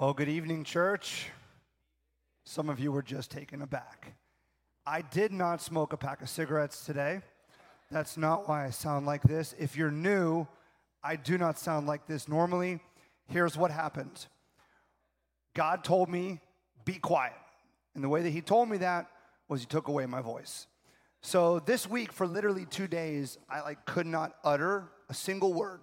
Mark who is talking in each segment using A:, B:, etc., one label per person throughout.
A: Well, good evening, church. Some of you were just taken aback. I did not smoke a pack of cigarettes today. That's not why I sound like this. If you're new, I do not sound like this normally. Here's what happened God told me, be quiet. And the way that He told me that was He took away my voice. So this week, for literally two days, I like could not utter a single word.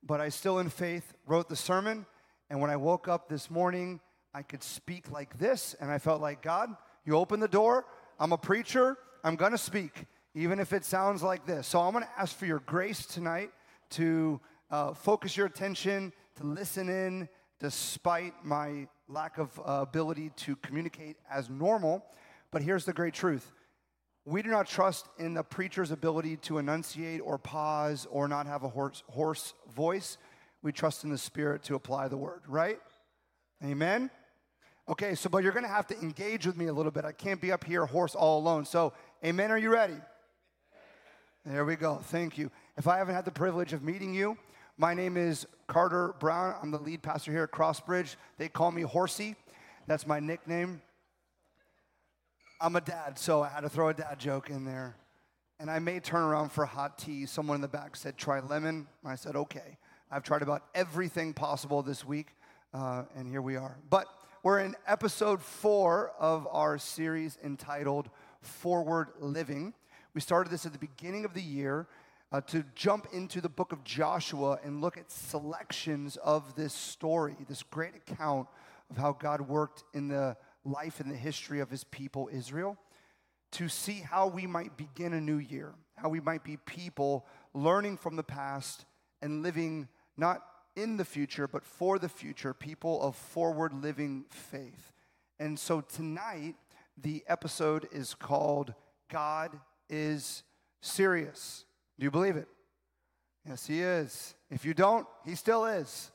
A: But I still, in faith, wrote the sermon. And when I woke up this morning, I could speak like this. And I felt like, God, you open the door. I'm a preacher. I'm going to speak, even if it sounds like this. So I'm going to ask for your grace tonight to uh, focus your attention, to listen in, despite my lack of uh, ability to communicate as normal. But here's the great truth we do not trust in the preacher's ability to enunciate or pause or not have a hoarse, hoarse voice. We trust in the Spirit to apply the word, right? Amen? Okay, so, but you're gonna have to engage with me a little bit. I can't be up here hoarse all alone. So, amen, are you ready? There we go. Thank you. If I haven't had the privilege of meeting you, my name is Carter Brown. I'm the lead pastor here at Crossbridge. They call me Horsey. That's my nickname. I'm a dad, so I had to throw a dad joke in there. And I may turn around for hot tea. Someone in the back said, try lemon. I said, okay. I've tried about everything possible this week, uh, and here we are. But we're in episode four of our series entitled Forward Living. We started this at the beginning of the year uh, to jump into the book of Joshua and look at selections of this story, this great account of how God worked in the life and the history of his people, Israel, to see how we might begin a new year, how we might be people learning from the past and living not in the future, but for the future, people of forward living faith. And so tonight, the episode is called God is Serious. Do you believe it? Yes, He is. If you don't, He still is.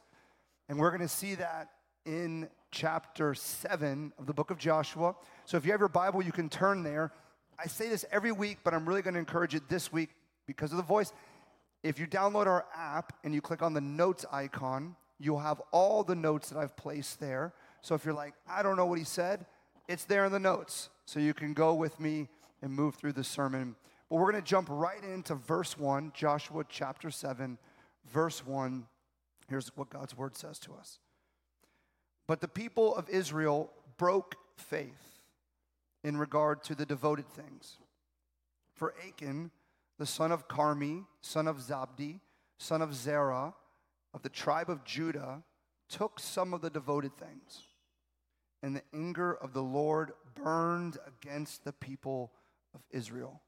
A: And we're going to see that in chapter 7 of the book of Joshua. So if you have your Bible, you can turn there. I say this every week, but I'm really going to encourage it this week because of the voice. If you download our app and you click on the notes icon, you'll have all the notes that I've placed there. So if you're like, I don't know what he said, it's there in the notes. So you can go with me and move through the sermon. But we're going to jump right into verse 1, Joshua chapter 7, verse 1. Here's what God's word says to us. But the people of Israel broke faith in regard to the devoted things. For Achan, the son of Carmi, son of Zabdi, son of Zerah, of the tribe of Judah, took some of the devoted things. And the anger of the Lord burned against the people of Israel.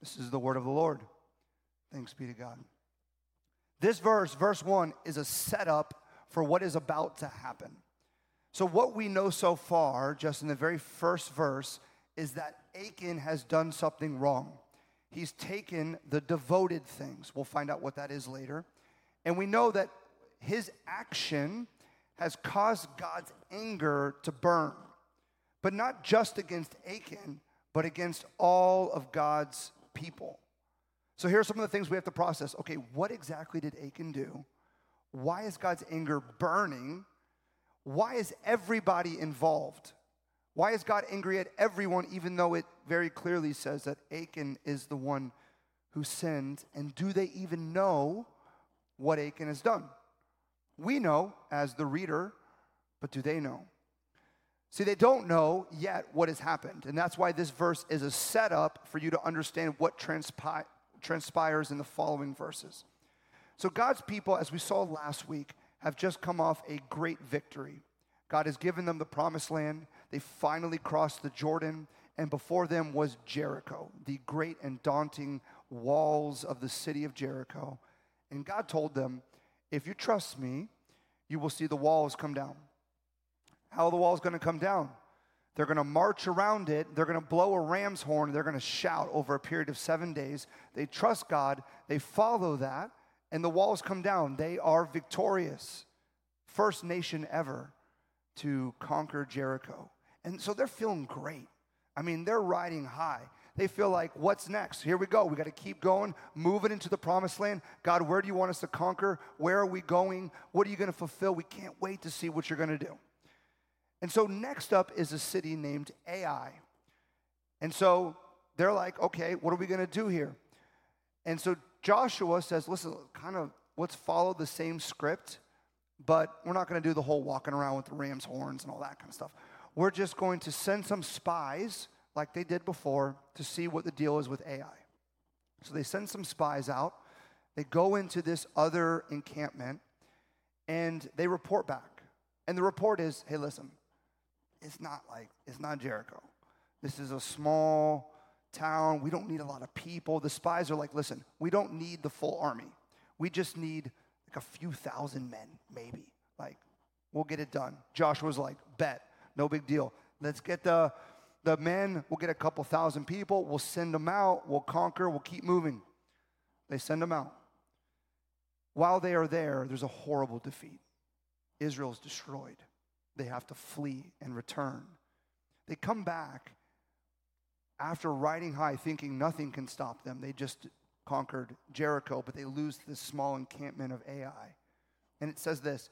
A: This is the word of the Lord. Thanks be to God. This verse, verse 1, is a setup for what is about to happen. So, what we know so far, just in the very first verse, is that Achan has done something wrong. He's taken the devoted things. We'll find out what that is later. And we know that his action has caused God's anger to burn, but not just against Achan, but against all of God's people. So, here are some of the things we have to process. Okay, what exactly did Achan do? Why is God's anger burning? why is everybody involved? Why is God angry at everyone, even though it very clearly says that Achan is the one who sinned? And do they even know what Achan has done? We know as the reader, but do they know? See, they don't know yet what has happened. And that's why this verse is a setup for you to understand what transpi- transpires in the following verses. So, God's people, as we saw last week, have just come off a great victory. God has given them the promised land. They finally crossed the Jordan, and before them was Jericho, the great and daunting walls of the city of Jericho. And God told them, If you trust me, you will see the walls come down. How are the walls going to come down? They're going to march around it. They're going to blow a ram's horn. They're going to shout over a period of seven days. They trust God. They follow that and the walls come down. They are victorious. First nation ever to conquer Jericho. And so they're feeling great. I mean, they're riding high. They feel like, what's next? Here we go. We got to keep going, moving into the promised land. God, where do you want us to conquer? Where are we going? What are you going to fulfill? We can't wait to see what you're going to do. And so, next up is a city named Ai. And so they're like, okay, what are we going to do here? And so Joshua says, listen, kind of let's follow the same script, but we're not going to do the whole walking around with the ram's horns and all that kind of stuff. We're just going to send some spies, like they did before, to see what the deal is with Ai. So they send some spies out. They go into this other encampment and they report back. And the report is hey, listen, it's not like, it's not Jericho. This is a small town. We don't need a lot of people. The spies are like, listen, we don't need the full army. We just need like a few thousand men, maybe. Like, we'll get it done. Joshua's like, bet, no big deal. Let's get the, the men, we'll get a couple thousand people, we'll send them out, we'll conquer, we'll keep moving. They send them out. While they are there, there's a horrible defeat. Israel's destroyed. They have to flee and return. They come back after riding high, thinking nothing can stop them, they just conquered Jericho, but they lose this small encampment of Ai. And it says this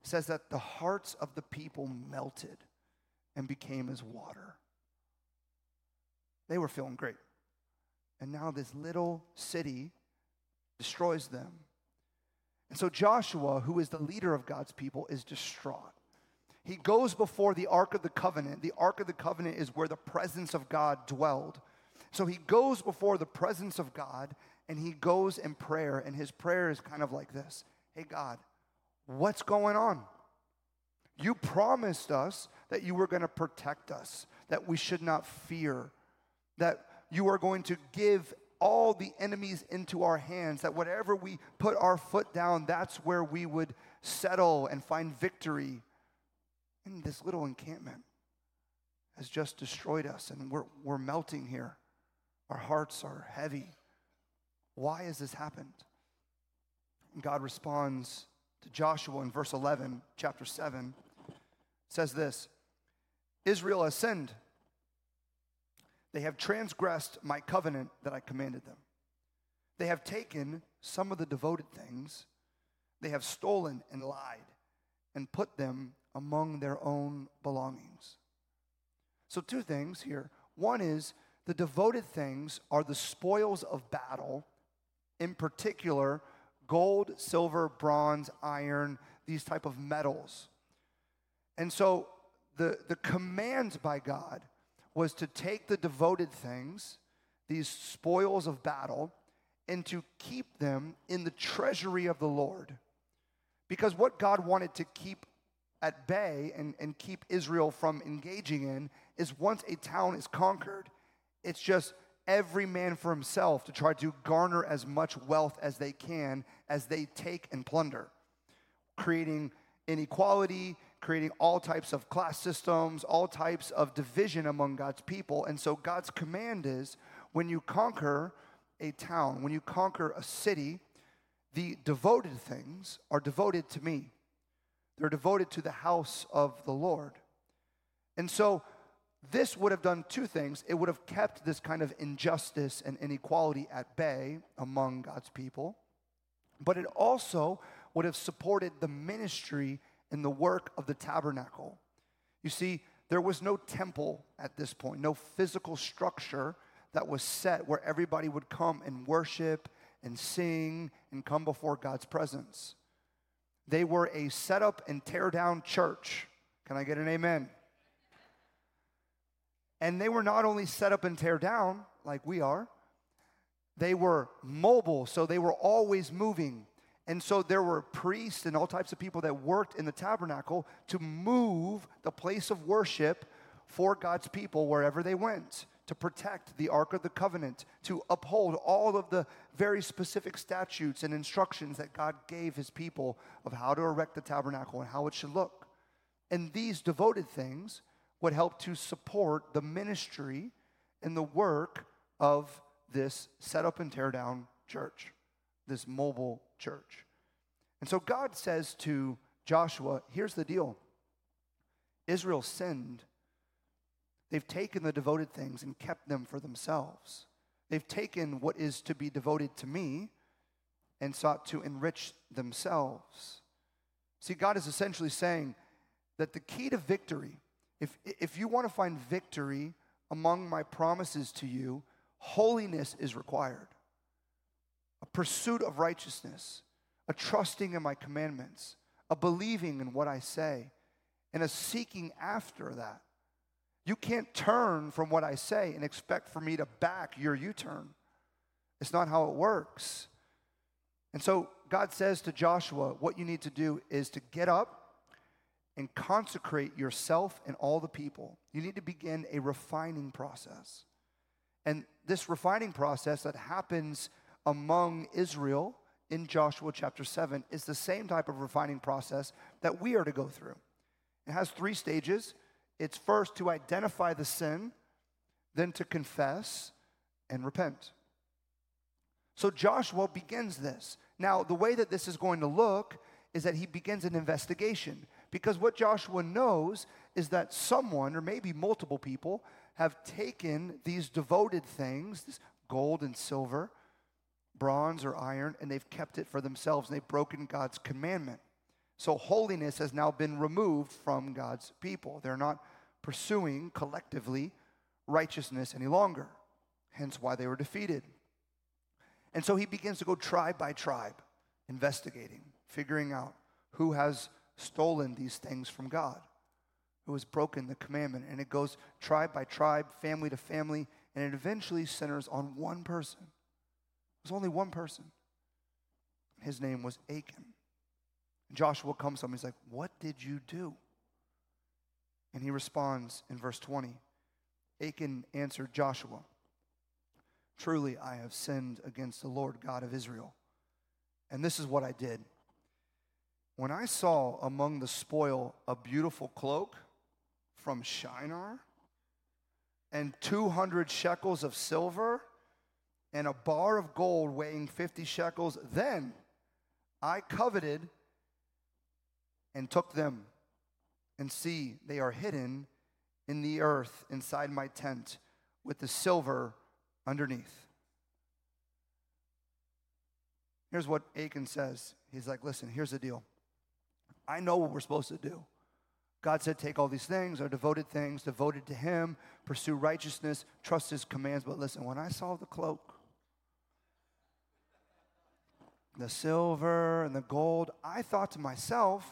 A: it says that the hearts of the people melted and became as water. They were feeling great. And now this little city destroys them. And so Joshua, who is the leader of God's people, is distraught he goes before the Ark of the Covenant. The Ark of the Covenant is where the presence of God dwelled. So he goes before the presence of God and he goes in prayer. And his prayer is kind of like this Hey, God, what's going on? You promised us that you were going to protect us, that we should not fear, that you are going to give all the enemies into our hands, that whatever we put our foot down, that's where we would settle and find victory. And this little encampment has just destroyed us, and we're, we're melting here. Our hearts are heavy. Why has this happened? And God responds to Joshua in verse 11, chapter 7, says this Israel has sinned. They have transgressed my covenant that I commanded them. They have taken some of the devoted things, they have stolen and lied and put them among their own belongings. So, two things here. One is the devoted things are the spoils of battle, in particular, gold, silver, bronze, iron, these type of metals. And so the, the command by God was to take the devoted things, these spoils of battle, and to keep them in the treasury of the Lord. Because what God wanted to keep at bay and, and keep Israel from engaging in is once a town is conquered, it's just every man for himself to try to garner as much wealth as they can as they take and plunder, creating inequality, creating all types of class systems, all types of division among God's people. And so God's command is when you conquer a town, when you conquer a city, the devoted things are devoted to me. They're devoted to the house of the Lord. And so this would have done two things. It would have kept this kind of injustice and inequality at bay among God's people, but it also would have supported the ministry and the work of the tabernacle. You see, there was no temple at this point, no physical structure that was set where everybody would come and worship and sing and come before God's presence. They were a set up and tear down church. Can I get an amen? And they were not only set up and tear down like we are, they were mobile, so they were always moving. And so there were priests and all types of people that worked in the tabernacle to move the place of worship for God's people wherever they went to protect the Ark of the Covenant, to uphold all of the very specific statutes and instructions that God gave his people of how to erect the tabernacle and how it should look. And these devoted things would help to support the ministry and the work of this set up and tear down church, this mobile church. And so God says to Joshua, here's the deal Israel sinned They've taken the devoted things and kept them for themselves. They've taken what is to be devoted to me and sought to enrich themselves. See, God is essentially saying that the key to victory, if, if you want to find victory among my promises to you, holiness is required. A pursuit of righteousness, a trusting in my commandments, a believing in what I say, and a seeking after that. You can't turn from what I say and expect for me to back your U turn. It's not how it works. And so God says to Joshua, what you need to do is to get up and consecrate yourself and all the people. You need to begin a refining process. And this refining process that happens among Israel in Joshua chapter 7 is the same type of refining process that we are to go through. It has three stages. It's first to identify the sin, then to confess and repent. So Joshua begins this. Now, the way that this is going to look is that he begins an investigation because what Joshua knows is that someone, or maybe multiple people, have taken these devoted things, this gold and silver, bronze or iron, and they've kept it for themselves and they've broken God's commandment. So holiness has now been removed from God's people. They're not pursuing collectively righteousness any longer, hence why they were defeated. And so he begins to go tribe by tribe, investigating, figuring out who has stolen these things from God, who has broken the commandment. And it goes tribe by tribe, family to family, and it eventually centers on one person. There's only one person. His name was Achan. Joshua comes to him. He's like, What did you do? And he responds in verse 20 Achan answered Joshua, Truly I have sinned against the Lord God of Israel. And this is what I did. When I saw among the spoil a beautiful cloak from Shinar, and 200 shekels of silver, and a bar of gold weighing 50 shekels, then I coveted and took them. And see, they are hidden in the earth inside my tent with the silver underneath. Here's what Achan says He's like, listen, here's the deal. I know what we're supposed to do. God said, take all these things, our devoted things, devoted to Him, pursue righteousness, trust His commands. But listen, when I saw the cloak, the silver and the gold, I thought to myself,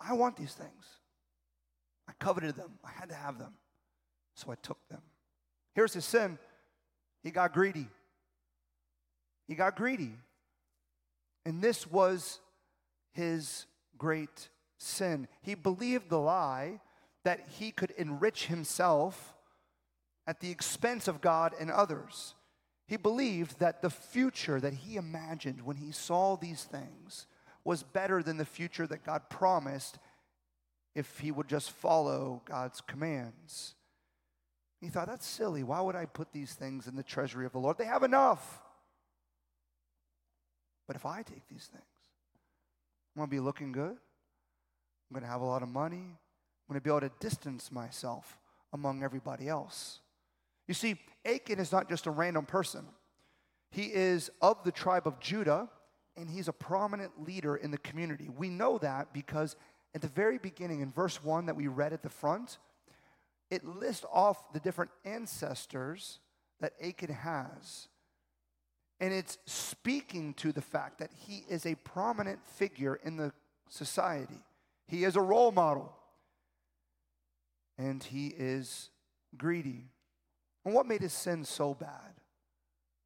A: I want these things. I coveted them. I had to have them. So I took them. Here's his sin he got greedy. He got greedy. And this was his great sin. He believed the lie that he could enrich himself at the expense of God and others. He believed that the future that he imagined when he saw these things was better than the future that God promised if he would just follow God's commands. He thought, that's silly. Why would I put these things in the treasury of the Lord? They have enough. But if I take these things, I'm going to be looking good. I'm going to have a lot of money. I'm going to be able to distance myself among everybody else. You see, Achan is not just a random person. He is of the tribe of Judah, and he's a prominent leader in the community. We know that because at the very beginning, in verse 1 that we read at the front, it lists off the different ancestors that Achan has. And it's speaking to the fact that he is a prominent figure in the society. He is a role model. And he is greedy. And what made his sin so bad?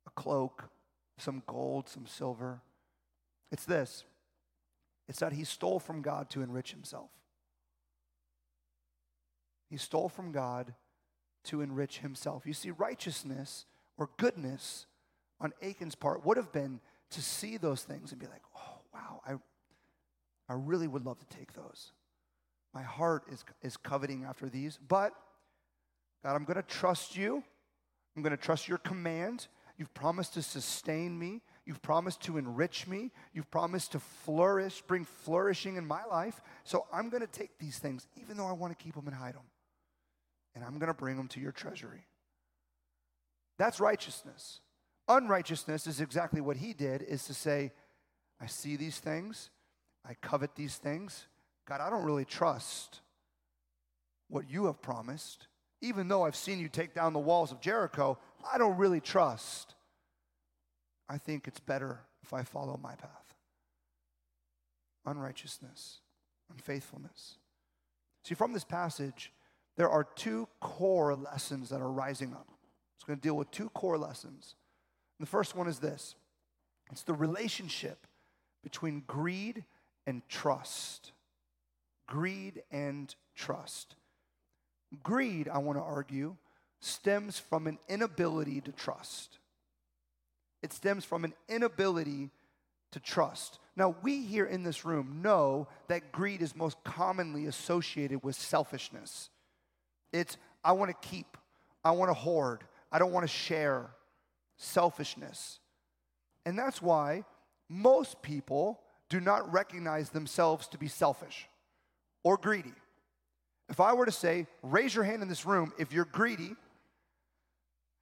A: A cloak, some gold, some silver. It's this it's that he stole from God to enrich himself. He stole from God to enrich himself. You see, righteousness or goodness on Achan's part would have been to see those things and be like, oh, wow, I, I really would love to take those. My heart is, is coveting after these, but God, I'm going to trust you. I'm going to trust your command. You've promised to sustain me. You've promised to enrich me. You've promised to flourish, bring flourishing in my life. So I'm going to take these things, even though I want to keep them and hide them. and I'm going to bring them to your treasury. That's righteousness. Unrighteousness is exactly what he did is to say, I see these things, I covet these things. God, I don't really trust what you have promised. Even though I've seen you take down the walls of Jericho, I don't really trust. I think it's better if I follow my path. Unrighteousness, unfaithfulness. See, from this passage, there are two core lessons that are rising up. It's going to deal with two core lessons. And the first one is this it's the relationship between greed and trust. Greed and trust. Greed, I want to argue, stems from an inability to trust. It stems from an inability to trust. Now, we here in this room know that greed is most commonly associated with selfishness. It's, I want to keep, I want to hoard, I don't want to share, selfishness. And that's why most people do not recognize themselves to be selfish or greedy. If I were to say, raise your hand in this room if you're greedy,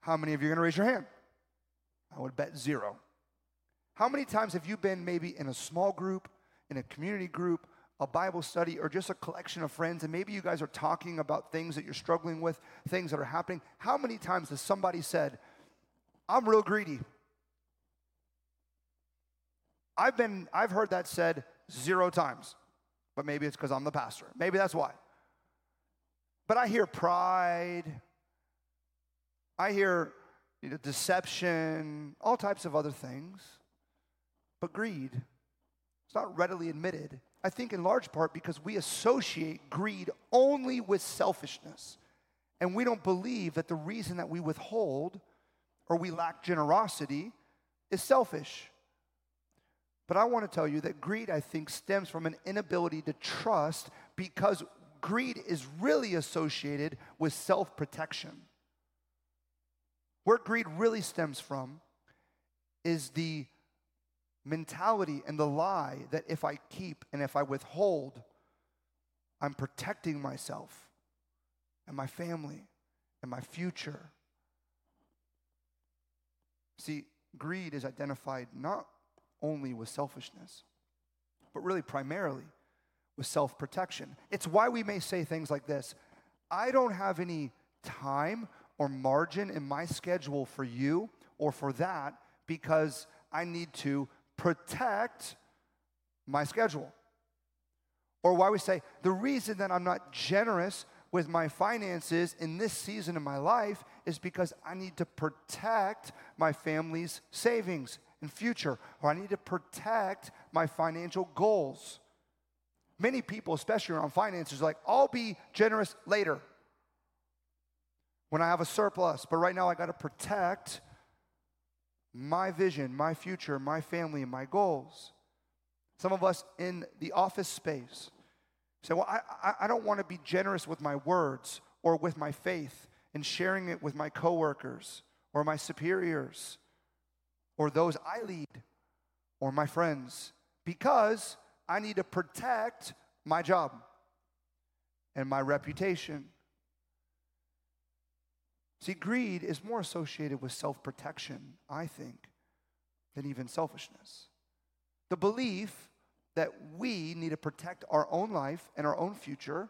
A: how many of you are going to raise your hand? I would bet zero. How many times have you been maybe in a small group, in a community group, a Bible study, or just a collection of friends, and maybe you guys are talking about things that you're struggling with, things that are happening? How many times has somebody said, I'm real greedy? I've been, I've heard that said zero times, but maybe it's because I'm the pastor. Maybe that's why. But I hear pride, I hear you know, deception, all types of other things. But greed, it's not readily admitted. I think in large part because we associate greed only with selfishness. And we don't believe that the reason that we withhold or we lack generosity is selfish. But I want to tell you that greed, I think, stems from an inability to trust because greed is really associated with self protection. Where greed really stems from is the mentality and the lie that if I keep and if I withhold, I'm protecting myself and my family and my future. See, greed is identified not only with selfishness, but really primarily with self protection. It's why we may say things like this I don't have any time or margin in my schedule for you or for that because I need to protect my schedule. Or why we say the reason that I'm not generous with my finances in this season of my life is because I need to protect my family's savings and future, or I need to protect my financial goals. Many people, especially around finances, like, I'll be generous later when I have a surplus, but right now I got to protect my vision, my future, my family, and my goals. Some of us in the office space say, Well, I, I don't want to be generous with my words or with my faith and sharing it with my coworkers or my superiors or those I lead or my friends because I need to protect my job and my reputation. See, greed is more associated with self protection, I think, than even selfishness. The belief that we need to protect our own life and our own future,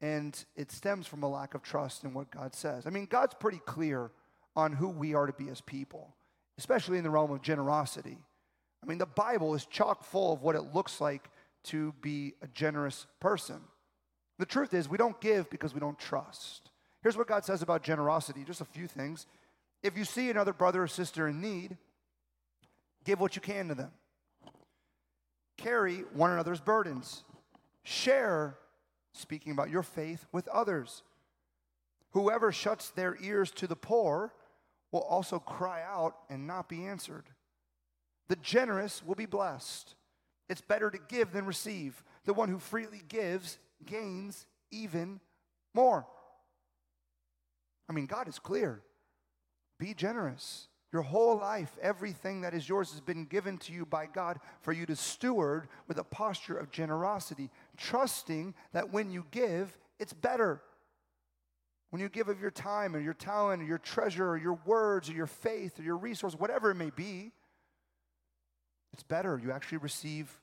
A: and it stems from a lack of trust in what God says. I mean, God's pretty clear on who we are to be as people, especially in the realm of generosity. I mean, the Bible is chock full of what it looks like to be a generous person. The truth is, we don't give because we don't trust. Here's what God says about generosity just a few things. If you see another brother or sister in need, give what you can to them. Carry one another's burdens. Share, speaking about your faith, with others. Whoever shuts their ears to the poor will also cry out and not be answered. The generous will be blessed. It's better to give than receive. The one who freely gives gains even more. I mean, God is clear. Be generous. Your whole life, everything that is yours has been given to you by God for you to steward with a posture of generosity, trusting that when you give, it's better. When you give of your time or your talent or your treasure or your words or your faith or your resource, whatever it may be, it's better. You actually receive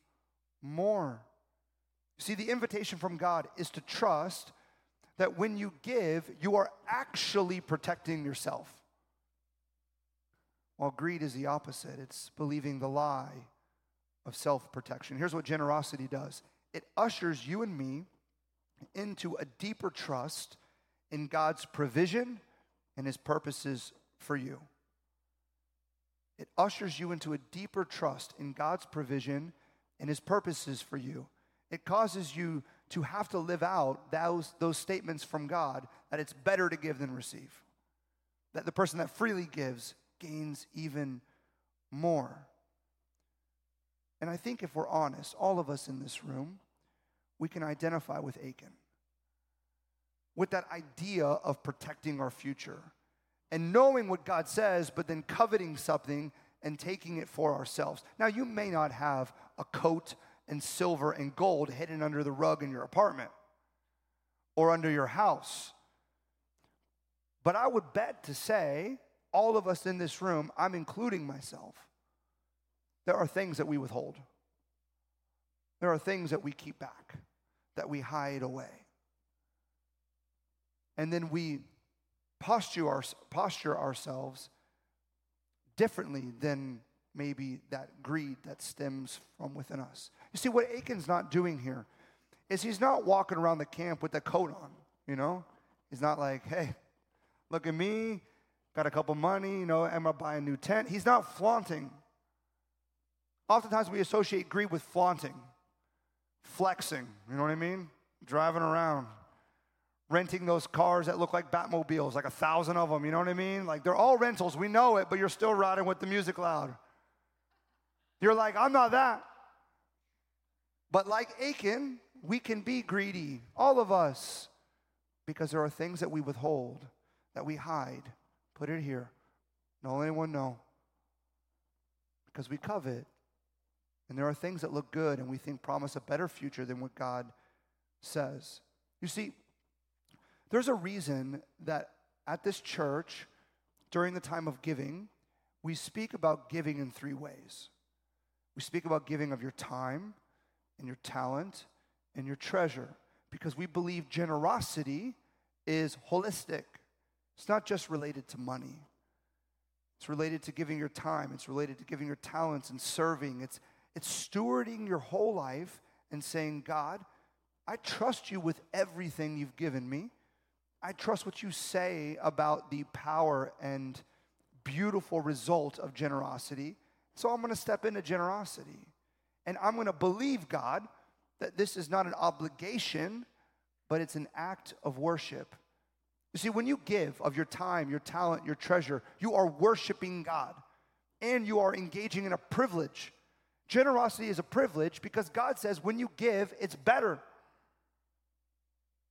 A: more. See, the invitation from God is to trust that when you give, you are actually protecting yourself. While greed is the opposite, it's believing the lie of self protection. Here's what generosity does it ushers you and me into a deeper trust in God's provision and his purposes for you. It ushers you into a deeper trust in God's provision and his purposes for you. It causes you to have to live out those, those statements from God that it's better to give than receive. That the person that freely gives gains even more. And I think if we're honest, all of us in this room, we can identify with Achan, with that idea of protecting our future and knowing what God says, but then coveting something and taking it for ourselves. Now, you may not have a coat and silver and gold hidden under the rug in your apartment or under your house. But I would bet to say all of us in this room, I'm including myself, there are things that we withhold. There are things that we keep back, that we hide away. And then we posture, our, posture ourselves differently than maybe that greed that stems from within us. You see, what Achan's not doing here is he's not walking around the camp with a coat on, you know? He's not like, hey, look at me, got a couple money, you know, I'm gonna buy a new tent. He's not flaunting. Oftentimes we associate greed with flaunting, flexing, you know what I mean? Driving around, renting those cars that look like Batmobiles, like a thousand of them, you know what I mean? Like they're all rentals, we know it, but you're still riding with the music loud. You're like, I'm not that. But like Achan, we can be greedy, all of us, because there are things that we withhold, that we hide, Put it here. Let anyone know. Because we covet. And there are things that look good and we think promise a better future than what God says. You see, there's a reason that at this church, during the time of giving, we speak about giving in three ways. We speak about giving of your time and your talent and your treasure because we believe generosity is holistic. It's not just related to money. It's related to giving your time. It's related to giving your talents and serving. It's, it's stewarding your whole life and saying, God, I trust you with everything you've given me. I trust what you say about the power and beautiful result of generosity. So I'm going to step into generosity. And I'm going to believe, God, that this is not an obligation, but it's an act of worship you see, when you give of your time, your talent, your treasure, you are worshiping God and you are engaging in a privilege. Generosity is a privilege because God says when you give, it's better.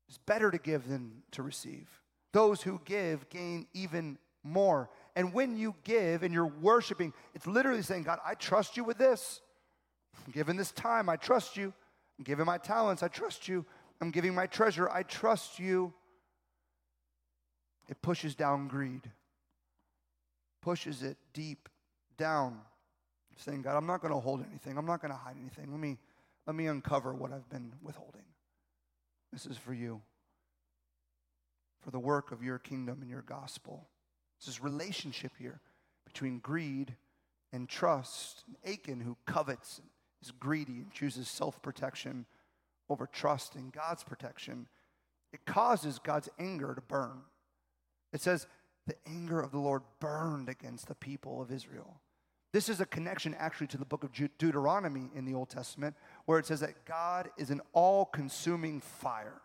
A: It's better to give than to receive. Those who give gain even more. And when you give and you're worshiping, it's literally saying, God, I trust you with this. I'm giving this time, I trust you. I'm giving my talents, I trust you. I'm giving my treasure, I trust you. It pushes down greed, pushes it deep down, saying, God, I'm not going to hold anything. I'm not going to hide anything. Let me, let me uncover what I've been withholding. This is for you, for the work of your kingdom and your gospel. This is relationship here between greed and trust. Achan, who covets, is greedy and chooses self protection over trust in God's protection. It causes God's anger to burn. It says, the anger of the Lord burned against the people of Israel. This is a connection actually to the book of Deuteronomy in the Old Testament, where it says that God is an all consuming fire.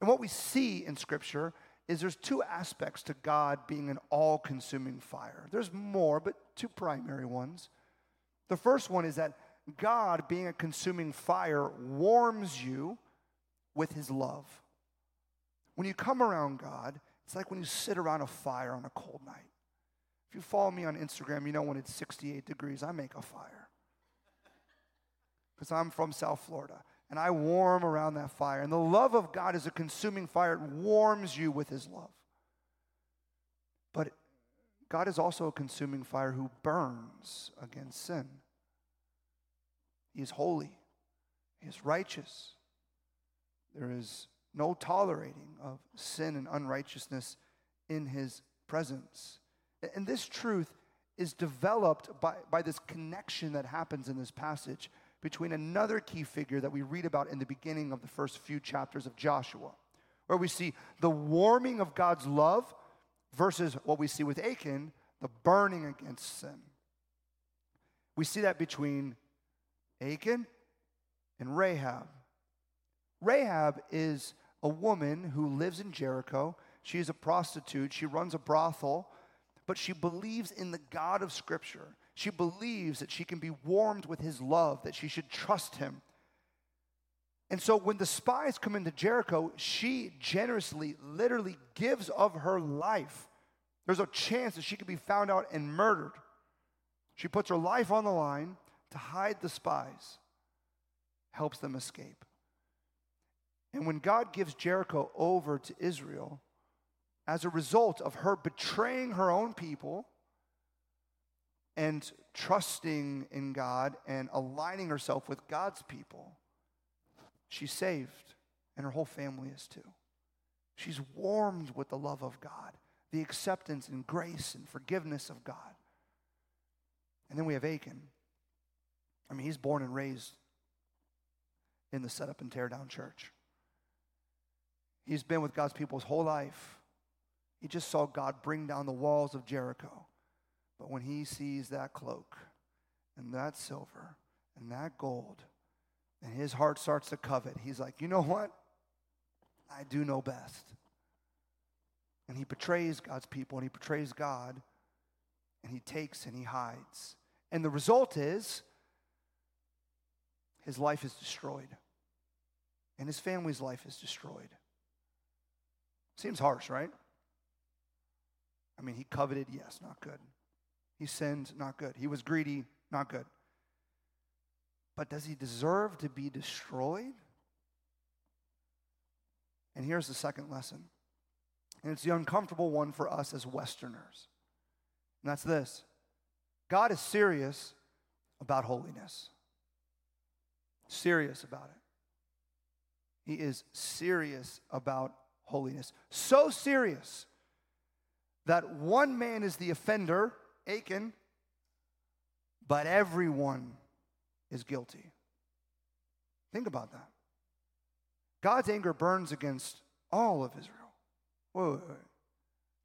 A: And what we see in Scripture is there's two aspects to God being an all consuming fire. There's more, but two primary ones. The first one is that God, being a consuming fire, warms you with his love. When you come around God, it's like when you sit around a fire on a cold night. If you follow me on Instagram, you know when it's 68 degrees, I make a fire. Because I'm from South Florida and I warm around that fire. And the love of God is a consuming fire, it warms you with His love. But God is also a consuming fire who burns against sin. He is holy, He is righteous. There is no tolerating of sin and unrighteousness in His presence. And this truth is developed by, by this connection that happens in this passage between another key figure that we read about in the beginning of the first few chapters of Joshua, where we see the warming of God's love versus what we see with Achan, the burning against sin. We see that between Achan and Rahab. Rahab is a woman who lives in Jericho. She is a prostitute. She runs a brothel, but she believes in the God of Scripture. She believes that she can be warmed with his love, that she should trust him. And so when the spies come into Jericho, she generously, literally gives of her life. There's a chance that she could be found out and murdered. She puts her life on the line to hide the spies, helps them escape. And when God gives Jericho over to Israel, as a result of her betraying her own people, and trusting in God and aligning herself with God's people, she's saved, and her whole family is too. She's warmed with the love of God, the acceptance and grace and forgiveness of God. And then we have Achan. I mean, he's born and raised in the set up and tear down church. He's been with God's people his whole life. He just saw God bring down the walls of Jericho. But when he sees that cloak and that silver and that gold, and his heart starts to covet, he's like, you know what? I do know best. And he betrays God's people and he betrays God and he takes and he hides. And the result is his life is destroyed and his family's life is destroyed. Seems harsh, right? I mean, he coveted, yes, not good. He sinned, not good. He was greedy, not good. But does he deserve to be destroyed? And here's the second lesson. And it's the uncomfortable one for us as Westerners. And that's this God is serious about holiness. Serious about it. He is serious about holiness. So serious that one man is the offender Achan, but everyone is guilty. Think about that. God's anger burns against all of Israel. Wait, wait, wait.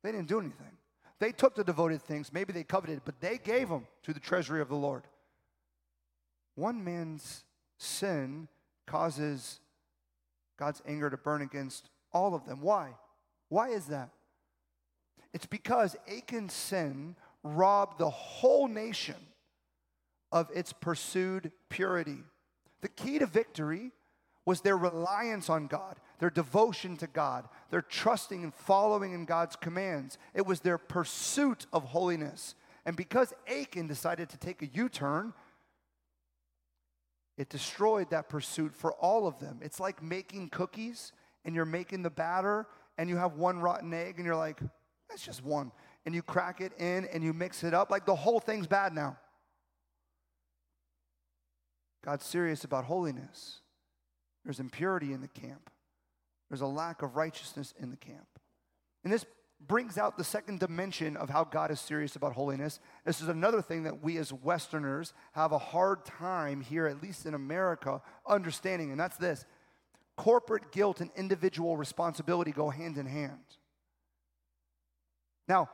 A: They didn't do anything. They took the devoted things, maybe they coveted, but they gave them to the treasury of the Lord. One man's sin causes God's anger to burn against all of them. Why? Why is that? It's because Achan's sin robbed the whole nation of its pursued purity. The key to victory was their reliance on God, their devotion to God, their trusting and following in God's commands. It was their pursuit of holiness. And because Achan decided to take a U turn, it destroyed that pursuit for all of them. It's like making cookies and you're making the batter and you have one rotten egg and you're like, that's just one and you crack it in and you mix it up, like the whole thing's bad now. God's serious about holiness. There's impurity in the camp, there's a lack of righteousness in the camp. And this brings out the second dimension of how God is serious about holiness. This is another thing that we as Westerners have a hard time here, at least in America, understanding, and that's this corporate guilt and individual responsibility go hand in hand. Now,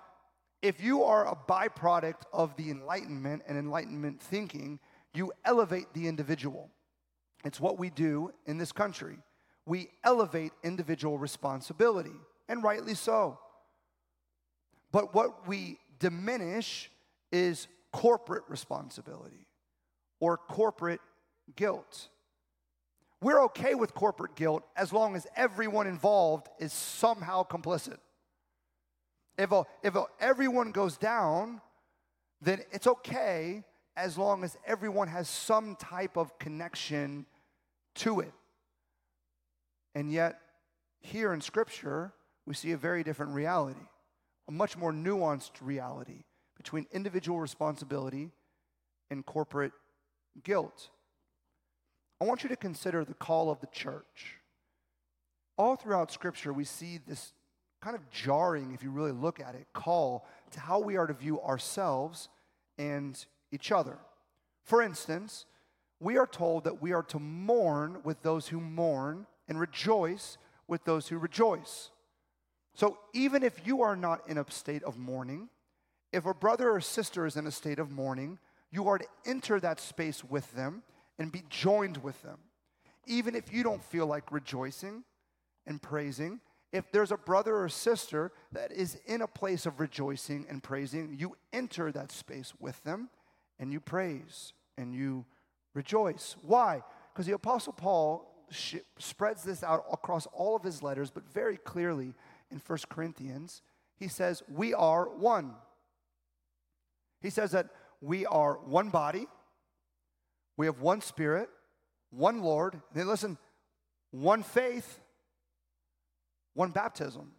A: if you are a byproduct of the Enlightenment and Enlightenment thinking, you elevate the individual. It's what we do in this country. We elevate individual responsibility, and rightly so. But what we diminish is corporate responsibility or corporate guilt. We're okay with corporate guilt as long as everyone involved is somehow complicit. If, a, if a, everyone goes down, then it's okay as long as everyone has some type of connection to it. And yet, here in Scripture, we see a very different reality, a much more nuanced reality between individual responsibility and corporate guilt. I want you to consider the call of the church. All throughout Scripture, we see this kind of jarring, if you really look at it, call to how we are to view ourselves and each other. For instance, we are told that we are to mourn with those who mourn and rejoice with those who rejoice. So even if you are not in a state of mourning, if a brother or sister is in a state of mourning, you are to enter that space with them and be joined with them. Even if you don't feel like rejoicing and praising, if there's a brother or sister that is in a place of rejoicing and praising, you enter that space with them and you praise and you rejoice. Why? Because the Apostle Paul sh- spreads this out across all of his letters, but very clearly in 1 Corinthians, he says, We are one. He says that we are one body, we have one spirit, one Lord. Then listen, one faith, one baptism.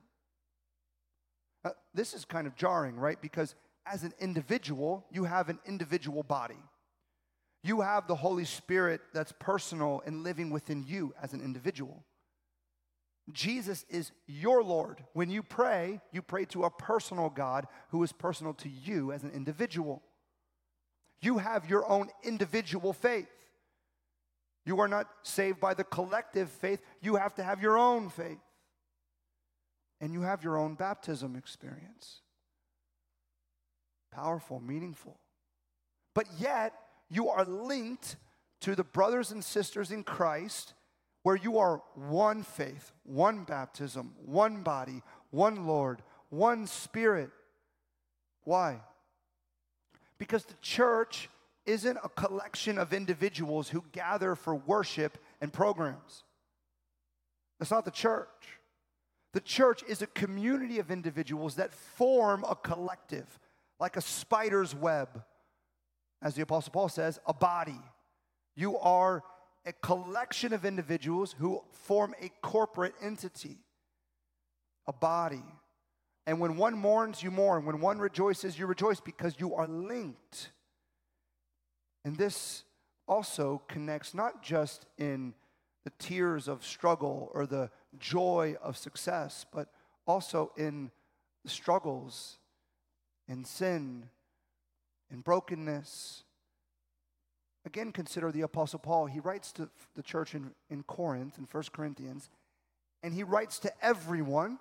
A: Uh, this is kind of jarring, right? Because as an individual, you have an individual body. You have the Holy Spirit that's personal and living within you as an individual. Jesus is your Lord. When you pray, you pray to a personal God who is personal to you as an individual. You have your own individual faith. You are not saved by the collective faith, you have to have your own faith. And you have your own baptism experience. Powerful, meaningful. But yet, you are linked to the brothers and sisters in Christ where you are one faith, one baptism, one body, one Lord, one Spirit. Why? Because the church isn't a collection of individuals who gather for worship and programs. That's not the church. The church is a community of individuals that form a collective, like a spider's web as the Apostle Paul says, a body. You are a collection of individuals who form a corporate entity, a body. And when one mourns, you mourn. When one rejoices, you rejoice because you are linked. And this also connects not just in the tears of struggle or the joy of success, but also in struggles in sin in brokenness. Again, consider the Apostle Paul. He writes to the church in, in Corinth, in 1 Corinthians, and he writes to everyone,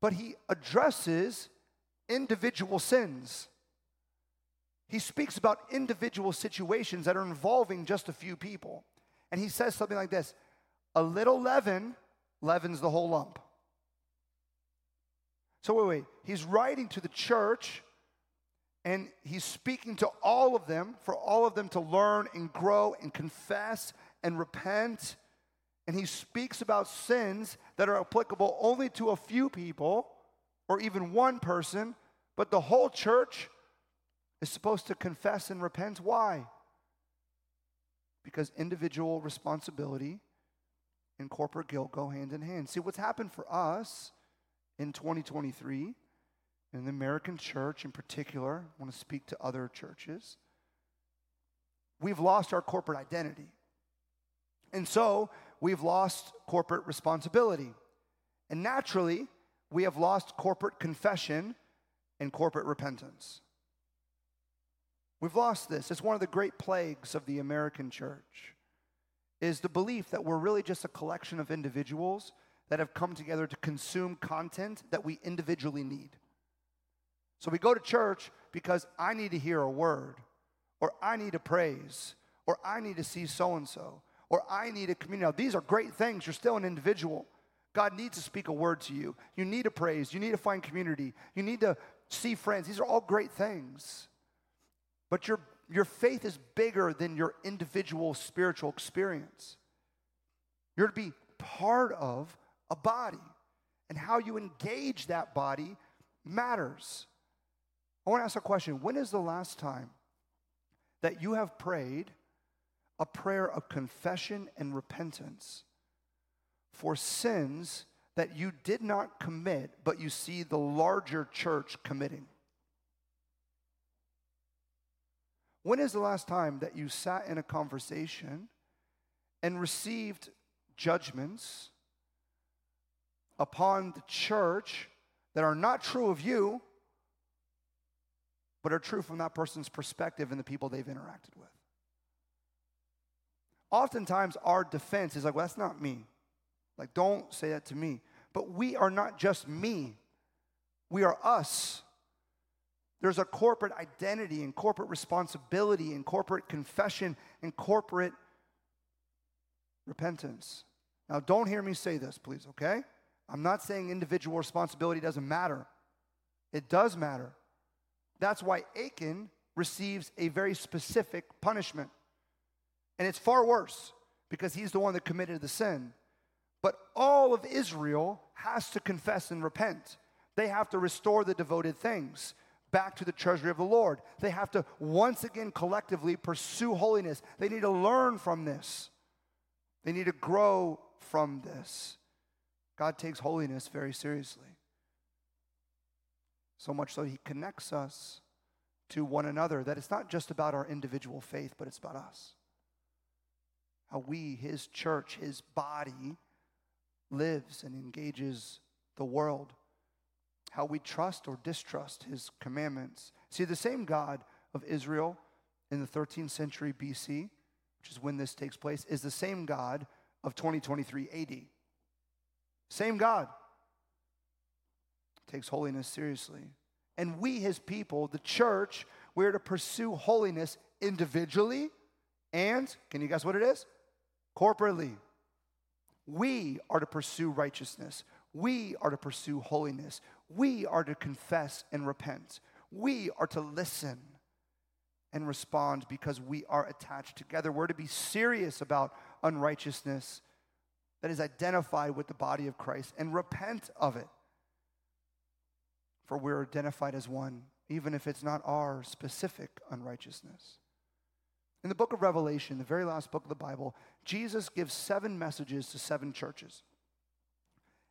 A: but he addresses individual sins. He speaks about individual situations that are involving just a few people. And he says something like this A little leaven leavens the whole lump. So, wait, wait. He's writing to the church and he's speaking to all of them for all of them to learn and grow and confess and repent. And he speaks about sins that are applicable only to a few people or even one person, but the whole church is supposed to confess and repent. Why? Because individual responsibility and corporate guilt go hand in hand. See, what's happened for us in 2023 in the American church in particular, I want to speak to other churches, we've lost our corporate identity. And so we've lost corporate responsibility. And naturally, we have lost corporate confession and corporate repentance. We've lost this. It's one of the great plagues of the American church is the belief that we're really just a collection of individuals that have come together to consume content that we individually need. So we go to church because I need to hear a word, or I need to praise, or I need to see so and so, or I need a community. Now, these are great things. You're still an individual. God needs to speak a word to you. You need to praise. You need to find community. You need to see friends. These are all great things. But your, your faith is bigger than your individual spiritual experience. You're to be part of a body. And how you engage that body matters. I want to ask a question. When is the last time that you have prayed a prayer of confession and repentance for sins that you did not commit, but you see the larger church committing? When is the last time that you sat in a conversation and received judgments upon the church that are not true of you, but are true from that person's perspective and the people they've interacted with? Oftentimes, our defense is like, well, that's not me. Like, don't say that to me. But we are not just me, we are us. There's a corporate identity and corporate responsibility and corporate confession and corporate repentance. Now, don't hear me say this, please, okay? I'm not saying individual responsibility doesn't matter. It does matter. That's why Achan receives a very specific punishment. And it's far worse because he's the one that committed the sin. But all of Israel has to confess and repent. They have to restore the devoted things back to the treasury of the Lord. They have to once again collectively pursue holiness. They need to learn from this, they need to grow from this. God takes holiness very seriously. So much so, He connects us to one another, that it's not just about our individual faith, but it's about us. How we, His church, His body, lives and engages the world how we trust or distrust his commandments. See, the same God of Israel in the 13th century BC, which is when this takes place, is the same God of 2023 AD. Same God. Takes holiness seriously. And we, his people, the church, we're to pursue holiness individually and, can you guess what it is? Corporately. We are to pursue righteousness. We are to pursue holiness. We are to confess and repent. We are to listen and respond because we are attached together. We're to be serious about unrighteousness that is identified with the body of Christ and repent of it. For we're identified as one, even if it's not our specific unrighteousness. In the book of Revelation, the very last book of the Bible, Jesus gives seven messages to seven churches.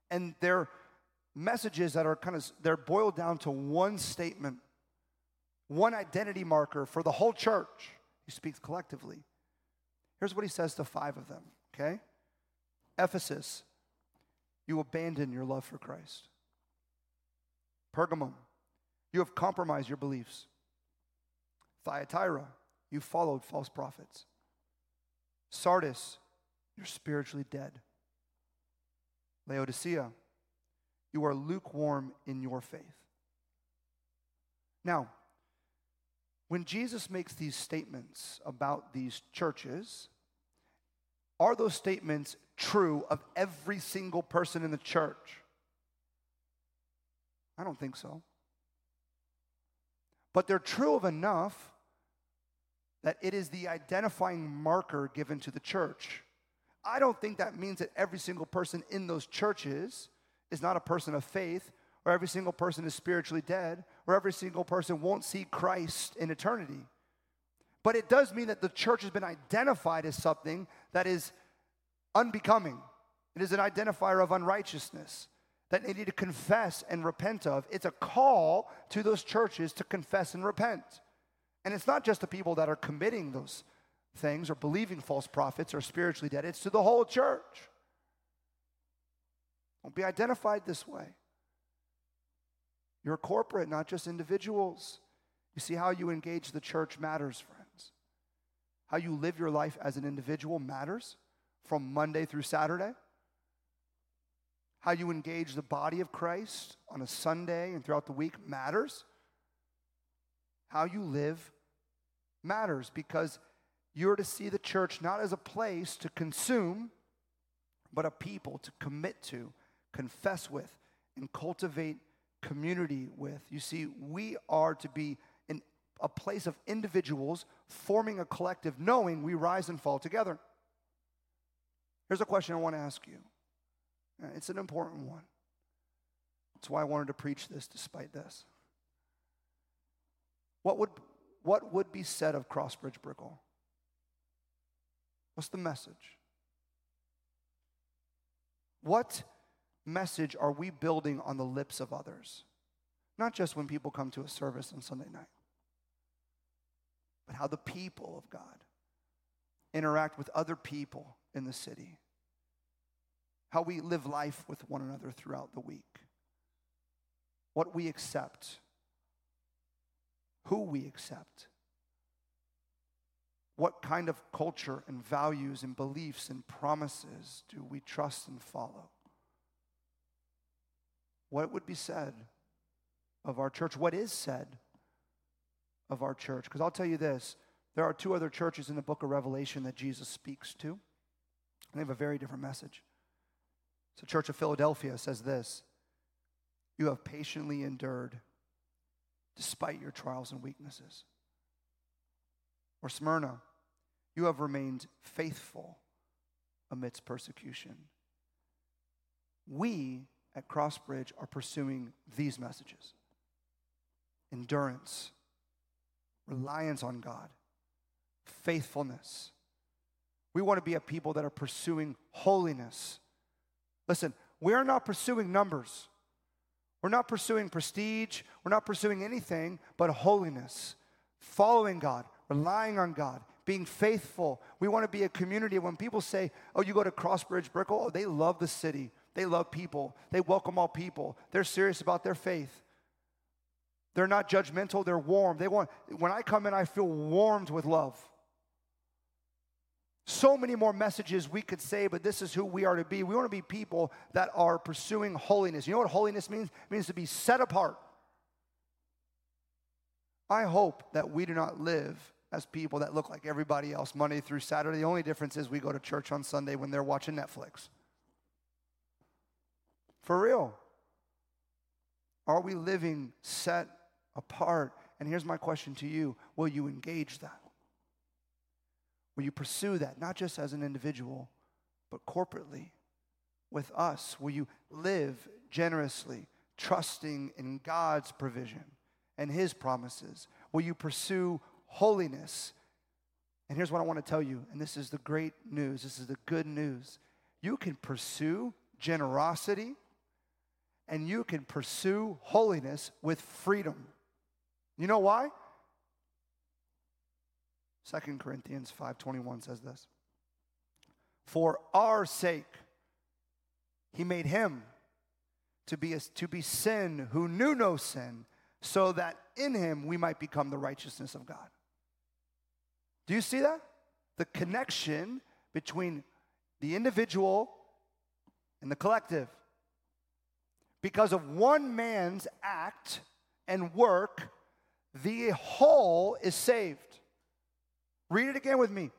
A: And they're messages that are kind of they're boiled down to one statement one identity marker for the whole church. He speaks collectively. Here's what he says to five of them okay? Ephesus you abandon your love for christ. Pergamum you have compromised your beliefs. Thyatira you followed false prophets. Sardis you're spiritually dead. Laodicea you are lukewarm in your faith. Now, when Jesus makes these statements about these churches, are those statements true of every single person in the church? I don't think so. But they're true of enough that it is the identifying marker given to the church. I don't think that means that every single person in those churches is not a person of faith, or every single person is spiritually dead, or every single person won't see Christ in eternity. But it does mean that the church has been identified as something that is unbecoming. It is an identifier of unrighteousness that they need to confess and repent of. It's a call to those churches to confess and repent. And it's not just the people that are committing those things or believing false prophets or spiritually dead, it's to the whole church. Won't be identified this way. You're corporate, not just individuals. You see, how you engage the church matters, friends. How you live your life as an individual matters from Monday through Saturday. How you engage the body of Christ on a Sunday and throughout the week matters. How you live matters because you're to see the church not as a place to consume, but a people to commit to confess with, and cultivate community with. You see, we are to be in a place of individuals forming a collective, knowing we rise and fall together. Here's a question I want to ask you. Uh, it's an important one. That's why I wanted to preach this despite this. What would, what would be said of Crossbridge Brickell? What's the message? What message are we building on the lips of others? Not just when people come to a service on Sunday night, but how the people of God interact with other people in the city, how we live life with one another throughout the week, what we accept, who we accept, what kind of culture and values and beliefs and promises do we trust and follow? What would be said of our church? What is said of our church? Because I'll tell you this there are two other churches in the book of Revelation that Jesus speaks to, and they have a very different message. So, the Church of Philadelphia says this You have patiently endured despite your trials and weaknesses. Or Smyrna, you have remained faithful amidst persecution. We at Crossbridge are pursuing these messages endurance, reliance on God, faithfulness. We want to be a people that are pursuing holiness. Listen, we are not pursuing numbers. We're not pursuing prestige. We're not pursuing anything but holiness, following God, relying on God, being faithful. We want to be a community. When people say, oh, you go to Crossbridge Brickell, oh, they love the city. They love people. They welcome all people. They're serious about their faith. They're not judgmental, they're warm. They want when I come in, I feel warmed with love. So many more messages we could say, but this is who we are to be. We want to be people that are pursuing holiness. You know what holiness means? It means to be set apart. I hope that we do not live as people that look like everybody else Monday through Saturday. The only difference is we go to church on Sunday when they're watching Netflix. For real. Are we living set apart? And here's my question to you Will you engage that? Will you pursue that, not just as an individual, but corporately with us? Will you live generously, trusting in God's provision and His promises? Will you pursue holiness? And here's what I want to tell you, and this is the great news, this is the good news. You can pursue generosity and you can pursue holiness with freedom. You know why? 2 Corinthians 5:21 says this. For our sake he made him to be a, to be sin who knew no sin so that in him we might become the righteousness of God. Do you see that? The connection between the individual and the collective. Because of one man's act and work, the whole is saved. Read it again with me.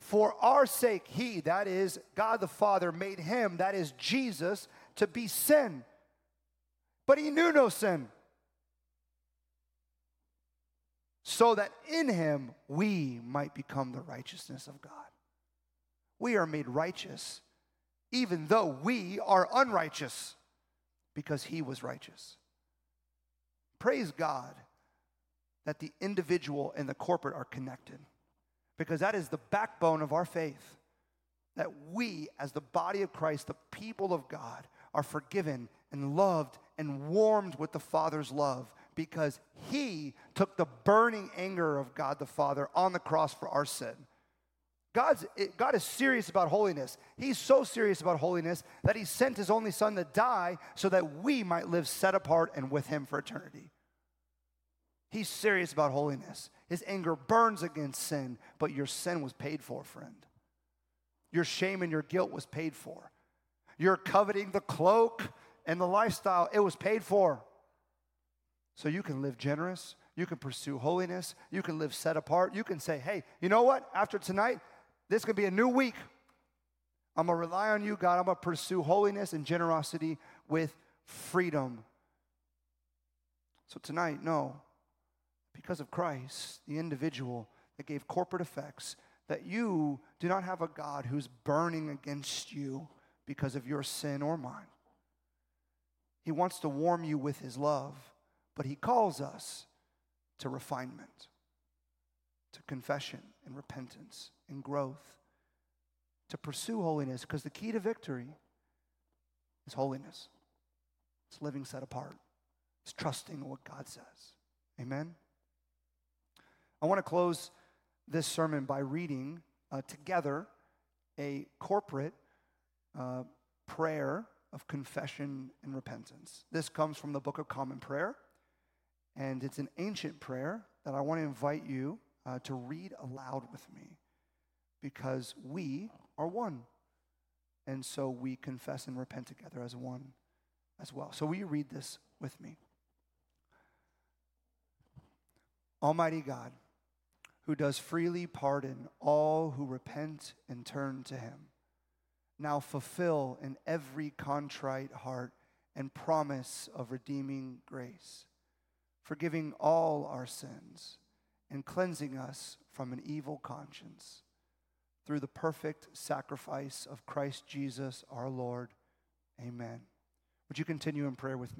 A: For our sake, he, that is God the Father, made him, that is Jesus, to be sin. But he knew no sin. So that in him we might become the righteousness of God. We are made righteous, even though we are unrighteous because he was righteous. Praise God that the individual and the corporate are connected because that is the backbone of our faith. That we, as the body of Christ, the people of God, are forgiven and loved and warmed with the Father's love because He took the burning anger of God the Father on the cross for our sin. God's, God is serious about holiness. He's so serious about holiness that He sent His only Son to die so that we might live set apart and with Him for eternity. He's serious about holiness. His anger burns against sin, but your sin was paid for, friend. Your shame and your guilt was paid for. Your coveting the cloak and the lifestyle, it was paid for. So you can live generous. You can pursue holiness. You can live set apart. You can say, hey, you know what? After tonight, this could be a new week. I'm going to rely on you, God. I'm going to pursue holiness and generosity with freedom. So tonight, no, because of Christ, the individual that gave corporate effects, that you do not have a God who's burning against you because of your sin or mine. He wants to warm you with His love, but He calls us to refinement, to confession and repentance and growth, to pursue holiness, because the key to victory is holiness. It's living set apart, it's trusting what God says. Amen. I want to close this sermon by reading uh, together a corporate uh, prayer of confession and repentance. This comes from the Book of Common Prayer, and it's an ancient prayer that I want to invite you uh, to read aloud with me because we are one. And so we confess and repent together as one as well. So, will you read this with me? Almighty God, who does freely pardon all who repent and turn to him, now fulfill in every contrite heart and promise of redeeming grace, forgiving all our sins and cleansing us from an evil conscience through the perfect sacrifice of Christ Jesus our Lord. Amen. Would you continue in prayer with me?